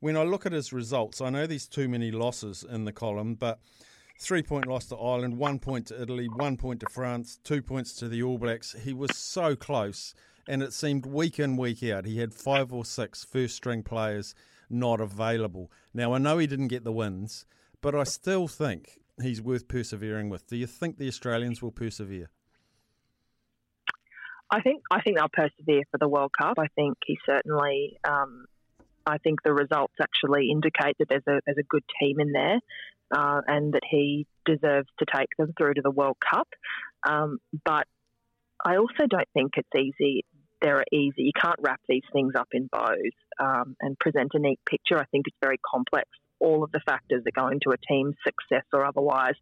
when I look at his results, I know there's too many losses in the column, but three point loss to Ireland, one point to Italy, one point to France, two points to the All Blacks. He was so close, and it seemed week in, week out. He had five or six first string players not available. Now, I know he didn't get the wins, but I still think he's worth persevering with. Do you think the Australians will persevere? I think I think they'll persevere for the World Cup. I think he certainly um, I think the results actually indicate that there's a there's a good team in there, uh, and that he deserves to take them through to the World Cup. Um, but I also don't think it's easy. They're easy. You can't wrap these things up in bows um, and present a neat picture. I think it's very complex. All of the factors that go into a team's success or otherwise.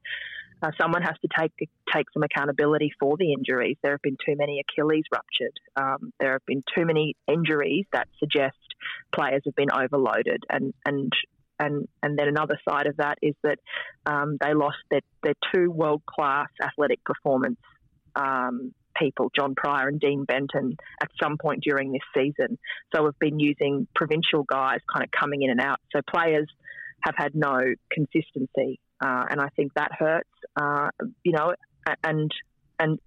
Uh, someone has to take take some accountability for the injuries. There have been too many Achilles ruptured. Um, there have been too many injuries that suggest players have been overloaded, and and and and then another side of that is that um, they lost their, their two world class athletic performance um, people, John Pryor and Dean Benton, at some point during this season. So we've been using provincial guys kind of coming in and out. So players have had no consistency uh, and I think that hurts. Uh, you know, and and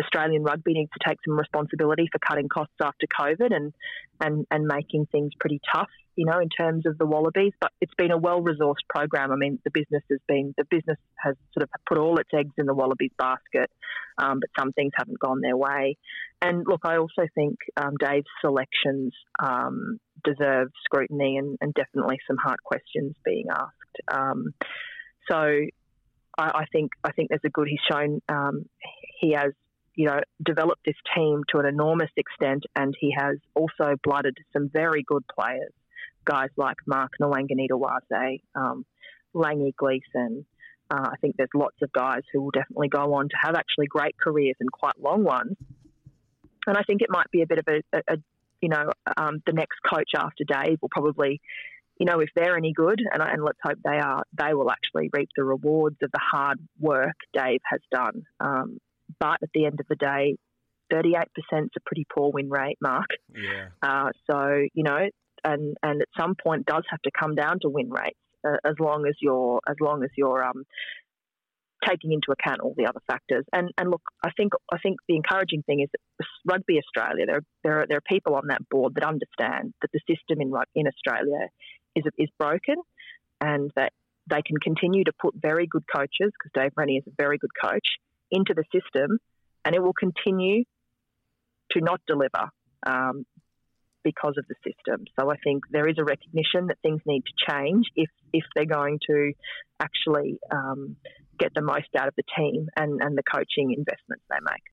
Australian rugby needs to take some responsibility for cutting costs after COVID and and and making things pretty tough. You know, in terms of the Wallabies, but it's been a well-resourced program. I mean, the business has been the business has sort of put all its eggs in the Wallabies basket, um, but some things haven't gone their way. And look, I also think um, Dave's selections um, deserve scrutiny and, and, definitely some hard questions being asked. Um, so I, I, think I think there's a good. He's shown um, he has you know developed this team to an enormous extent, and he has also blooded some very good players, guys like Mark Nawaqanitawase, um, Langi Gleeson. Uh, I think there's lots of guys who will definitely go on to have actually great careers and quite long ones. And I think it might be a bit of a, a, a you know, um, the next coach after Dave will probably you know, if they're any good, and, and let's hope they are, they will actually reap the rewards of the hard work Dave has done. Um, but at the end of the day, 38% is a pretty poor win rate, Mark. Yeah. Uh, so, you know, and, and at some point does have to come down to win rates uh, as long as you're, as long as you're, um, taking into account all the other factors. And and look, I think I think the encouraging thing is that Rugby Australia, there there are, there are people on that board that understand that the system in in Australia is is broken, and that they can continue to put very good coaches because Dave Rennie is a very good coach into the system, and it will continue to not deliver um, because of the system. So I think there is a recognition that things need to change if if they're going to actually um, get the most out of the team and, and the coaching investments they make.